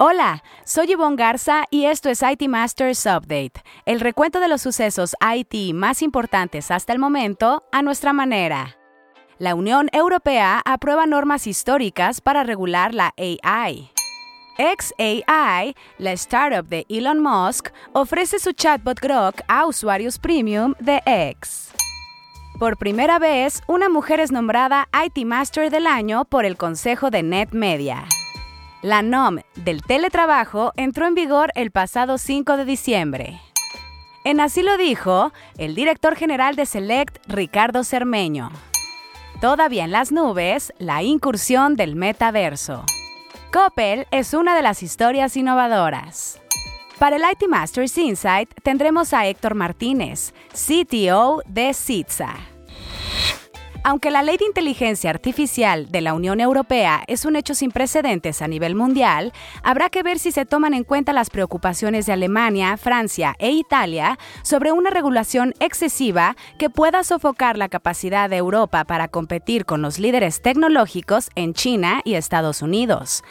Hola, soy Yvonne Garza y esto es IT Masters Update, el recuento de los sucesos IT más importantes hasta el momento a nuestra manera. La Unión Europea aprueba normas históricas para regular la AI. XAI, la startup de Elon Musk, ofrece su chatbot Grok a usuarios premium de X. Por primera vez, una mujer es nombrada IT Master del Año por el Consejo de NetMedia. La NOM del teletrabajo entró en vigor el pasado 5 de diciembre. En así lo dijo el director general de Select, Ricardo Cermeño. Todavía en las nubes, la incursión del metaverso. Coppel es una de las historias innovadoras. Para el IT Masters Insight tendremos a Héctor Martínez, CTO de CITSA. Aunque la ley de inteligencia artificial de la Unión Europea es un hecho sin precedentes a nivel mundial, habrá que ver si se toman en cuenta las preocupaciones de Alemania, Francia e Italia sobre una regulación excesiva que pueda sofocar la capacidad de Europa para competir con los líderes tecnológicos en China y Estados Unidos.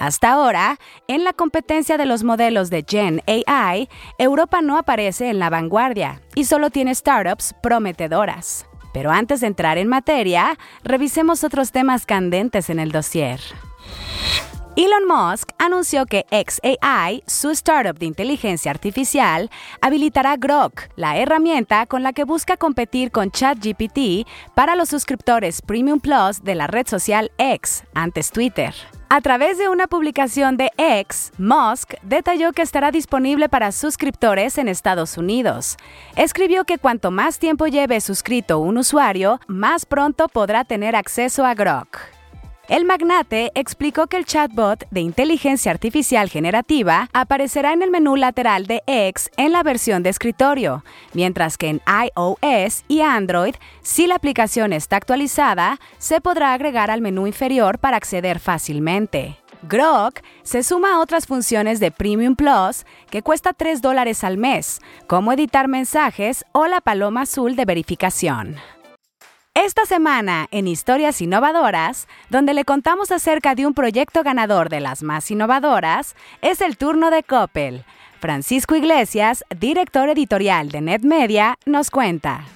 Hasta ahora, en la competencia de los modelos de Gen AI, Europa no aparece en la vanguardia y solo tiene startups prometedoras. Pero antes de entrar en materia, revisemos otros temas candentes en el dossier. Elon Musk anunció que XAI, su startup de inteligencia artificial, habilitará Grok, la herramienta con la que busca competir con ChatGPT para los suscriptores Premium Plus de la red social X, antes Twitter. A través de una publicación de X, Musk detalló que estará disponible para suscriptores en Estados Unidos. Escribió que cuanto más tiempo lleve suscrito un usuario, más pronto podrá tener acceso a Grok. El magnate explicó que el chatbot de inteligencia artificial generativa aparecerá en el menú lateral de X en la versión de escritorio, mientras que en iOS y Android, si la aplicación está actualizada, se podrá agregar al menú inferior para acceder fácilmente. Grok se suma a otras funciones de Premium Plus que cuesta 3 dólares al mes, como editar mensajes o la paloma azul de verificación. Esta semana en Historias Innovadoras, donde le contamos acerca de un proyecto ganador de las más innovadoras, es el turno de Coppel. Francisco Iglesias, director editorial de NetMedia, nos cuenta.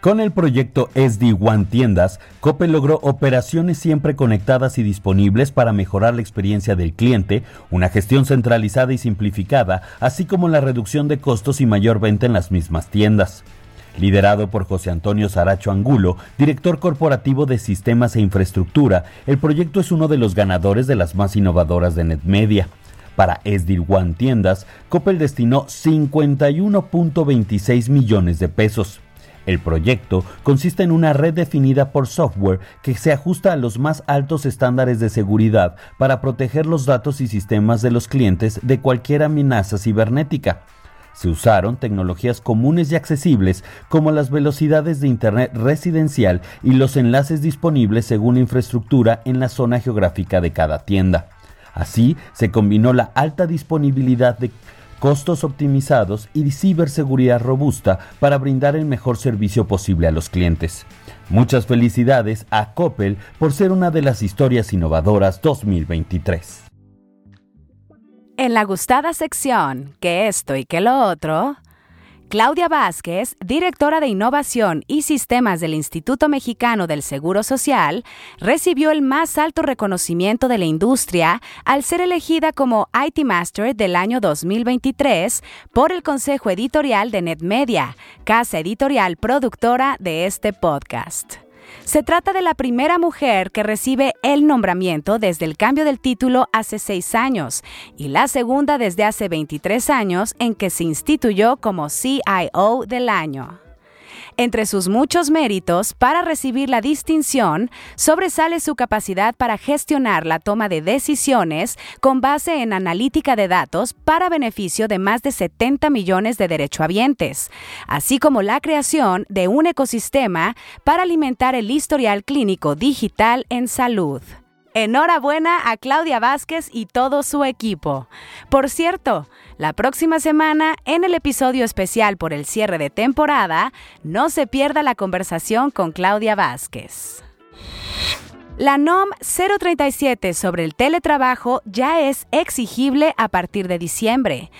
Con el proyecto SD One Tiendas, Coppel logró operaciones siempre conectadas y disponibles para mejorar la experiencia del cliente, una gestión centralizada y simplificada, así como la reducción de costos y mayor venta en las mismas tiendas. Liderado por José Antonio Saracho Angulo, director corporativo de Sistemas e Infraestructura, el proyecto es uno de los ganadores de las más innovadoras de NetMedia. Para SD One Tiendas, Coppel destinó 51.26 millones de pesos. El proyecto consiste en una red definida por software que se ajusta a los más altos estándares de seguridad para proteger los datos y sistemas de los clientes de cualquier amenaza cibernética. Se usaron tecnologías comunes y accesibles como las velocidades de Internet residencial y los enlaces disponibles según infraestructura en la zona geográfica de cada tienda. Así se combinó la alta disponibilidad de costos optimizados y ciberseguridad robusta para brindar el mejor servicio posible a los clientes. Muchas felicidades a Coppel por ser una de las historias innovadoras 2023. En la gustada sección, que esto y que lo otro, Claudia Vázquez, directora de Innovación y Sistemas del Instituto Mexicano del Seguro Social, recibió el más alto reconocimiento de la industria al ser elegida como IT Master del año 2023 por el Consejo Editorial de NetMedia, casa editorial productora de este podcast. Se trata de la primera mujer que recibe el nombramiento desde el cambio del título hace seis años y la segunda desde hace 23 años en que se instituyó como CIO del año. Entre sus muchos méritos para recibir la distinción, sobresale su capacidad para gestionar la toma de decisiones con base en analítica de datos para beneficio de más de 70 millones de derechohabientes, así como la creación de un ecosistema para alimentar el historial clínico digital en salud. Enhorabuena a Claudia Vázquez y todo su equipo. Por cierto, la próxima semana, en el episodio especial por el cierre de temporada, no se pierda la conversación con Claudia Vázquez. La NOM 037 sobre el teletrabajo ya es exigible a partir de diciembre.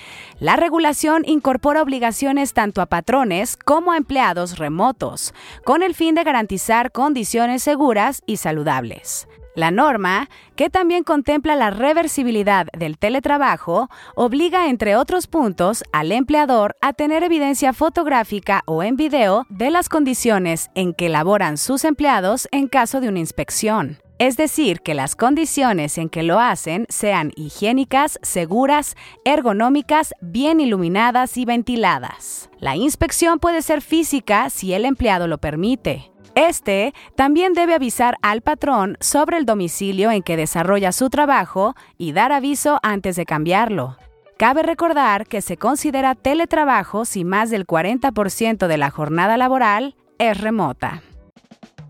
La regulación incorpora obligaciones tanto a patrones como a empleados remotos, con el fin de garantizar condiciones seguras y saludables. La norma, que también contempla la reversibilidad del teletrabajo, obliga, entre otros puntos, al empleador a tener evidencia fotográfica o en video de las condiciones en que laboran sus empleados en caso de una inspección. Es decir, que las condiciones en que lo hacen sean higiénicas, seguras, ergonómicas, bien iluminadas y ventiladas. La inspección puede ser física si el empleado lo permite. Este también debe avisar al patrón sobre el domicilio en que desarrolla su trabajo y dar aviso antes de cambiarlo. Cabe recordar que se considera teletrabajo si más del 40% de la jornada laboral es remota.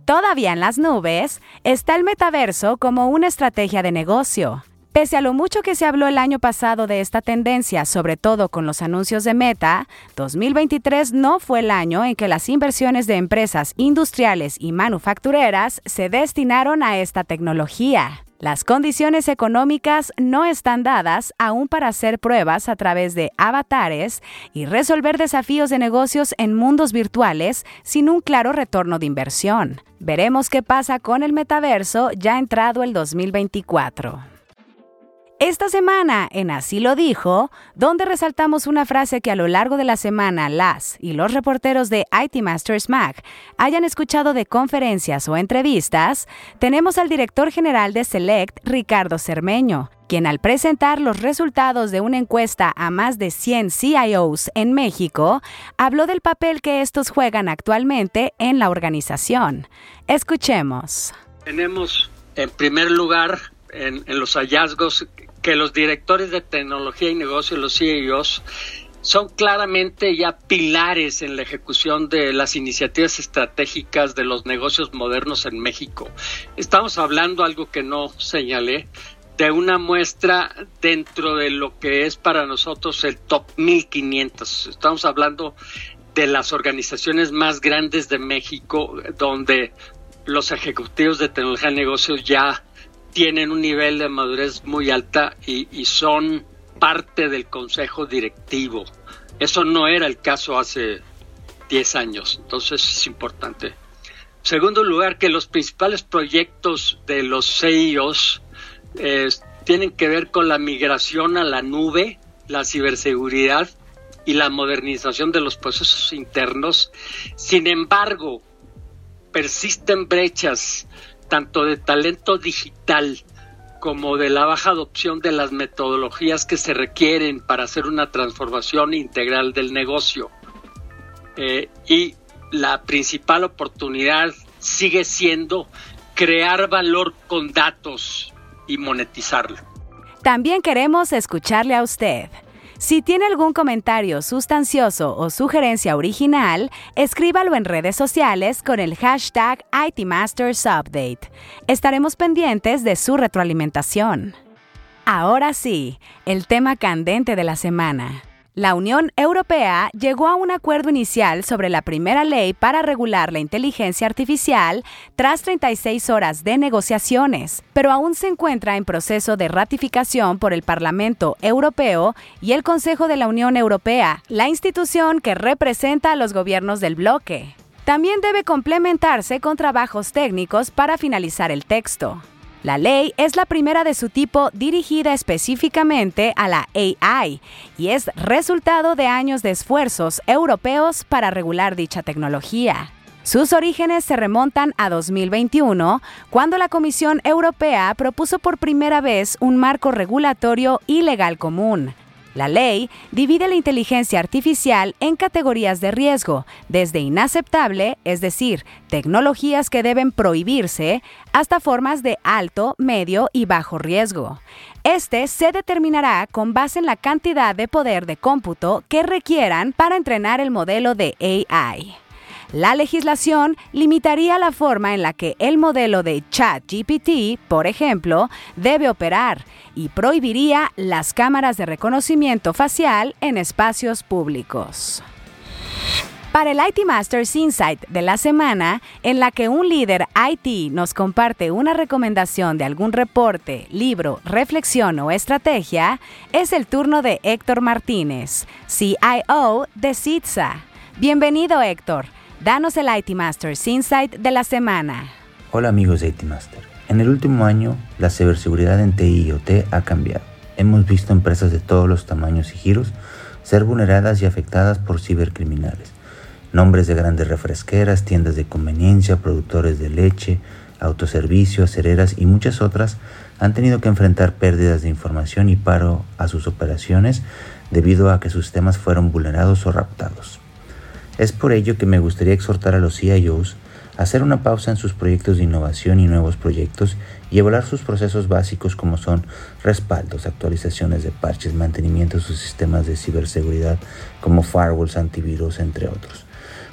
Todavía en las nubes está el metaverso como una estrategia de negocio. Pese a lo mucho que se habló el año pasado de esta tendencia, sobre todo con los anuncios de Meta, 2023 no fue el año en que las inversiones de empresas industriales y manufactureras se destinaron a esta tecnología. Las condiciones económicas no están dadas aún para hacer pruebas a través de avatares y resolver desafíos de negocios en mundos virtuales sin un claro retorno de inversión. Veremos qué pasa con el metaverso ya entrado el 2024. Esta semana, en Así lo dijo, donde resaltamos una frase que a lo largo de la semana las y los reporteros de IT Masters Mac hayan escuchado de conferencias o entrevistas, tenemos al director general de Select, Ricardo Cermeño, quien al presentar los resultados de una encuesta a más de 100 CIOs en México, habló del papel que estos juegan actualmente en la organización. Escuchemos. Tenemos, en primer lugar, en, en los hallazgos que los directores de tecnología y negocio, los CEOs, son claramente ya pilares en la ejecución de las iniciativas estratégicas de los negocios modernos en México. Estamos hablando, algo que no señalé, de una muestra dentro de lo que es para nosotros el top 1500. Estamos hablando de las organizaciones más grandes de México, donde los ejecutivos de tecnología y negocios ya tienen un nivel de madurez muy alta y, son parte del consejo directivo. Eso no era el caso hace 10 años, entonces es importante. Segundo lugar, que los principales proyectos de los CEOs eh, tienen que ver con la migración a la nube, la ciberseguridad y la modernización de los procesos internos. Sin embargo, persisten brechas tanto de talento digital como de la baja adopción de las metodologías que se requieren para hacer una transformación integral del negocio. Eh, y la principal oportunidad sigue siendo crear valor con datos y monetizarlo. También queremos escucharle a usted. Si tiene algún comentario sustancioso o sugerencia original, escríbalo en redes sociales con el hashtag ITMastersUpdate. Estaremos pendientes de su retroalimentación. Ahora sí, el tema candente de la semana. La Unión Europea llegó a un acuerdo inicial sobre la primera ley para regular la inteligencia artificial tras 36 horas de negociaciones, pero aún se encuentra en proceso de ratificación por el Parlamento Europeo y el Consejo de la Unión Europea, la institución que representa a los gobiernos del bloque. También debe complementarse con trabajos técnicos para finalizar el texto. La ley es la primera de su tipo dirigida específicamente a la AI y es resultado de años de esfuerzos europeos para regular dicha tecnología. Sus orígenes se remontan a 2021, cuando la Comisión Europea propuso por primera vez un marco regulatorio y legal común, la ley divide la inteligencia artificial en categorías de riesgo, desde inaceptable, es decir, tecnologías que deben prohibirse, hasta formas de alto, medio y bajo riesgo. Este se determinará con base en la cantidad de poder de cómputo que requieran para entrenar el modelo de AI. La legislación limitaría la forma en la que el modelo de ChatGPT, por ejemplo, debe operar y prohibiría las cámaras de reconocimiento facial en espacios públicos. Para el IT Masters Insight de la semana, en la que un líder IT nos comparte una recomendación de algún reporte, libro, reflexión o estrategia, es el turno de Héctor Martínez, CIO de CITSA. Bienvenido Héctor, danos el IT Masters Insight de la semana. Hola amigos de IT Master. En el último año, la ciberseguridad en TI y OT ha cambiado. Hemos visto empresas de todos los tamaños y giros ser vulneradas y afectadas por cibercriminales Nombres de grandes refresqueras, tiendas de conveniencia, productores de leche, autoservicio, acereras y muchas otras han tenido que enfrentar pérdidas de información y paro a sus operaciones debido a que sus sistemas fueron vulnerados o raptados. Es por ello que me gustaría exhortar a los CIOs a hacer una pausa en sus proyectos de innovación y nuevos proyectos y evaluar sus procesos básicos como son respaldos, actualizaciones de parches, mantenimiento de sus sistemas de ciberseguridad como firewalls, antivirus, entre otros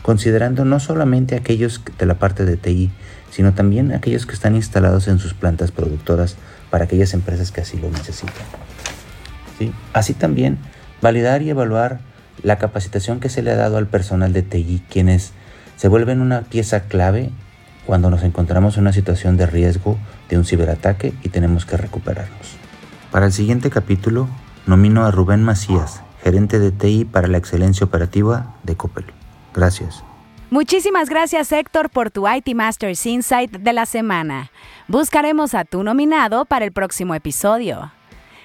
considerando no solamente aquellos de la parte de TI, sino también aquellos que están instalados en sus plantas productoras para aquellas empresas que así lo necesitan. Así también, validar y evaluar la capacitación que se le ha dado al personal de TI, quienes se vuelven una pieza clave cuando nos encontramos en una situación de riesgo de un ciberataque y tenemos que recuperarnos. Para el siguiente capítulo, nomino a Rubén Macías, gerente de TI para la excelencia operativa de Coppel. Gracias. Muchísimas gracias Héctor por tu IT Masters Insight de la semana. Buscaremos a tu nominado para el próximo episodio.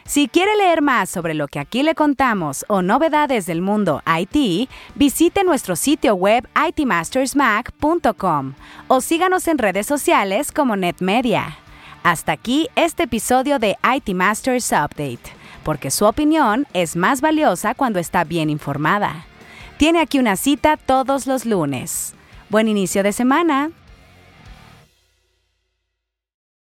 Si quiere leer más sobre lo que aquí le contamos o novedades del mundo IT, visite nuestro sitio web itmastersmac.com o síganos en redes sociales como NetMedia. Hasta aquí este episodio de IT Masters Update, porque su opinión es más valiosa cuando está bien informada. Tiene aquí una cita todos los lunes. Buen inicio de semana.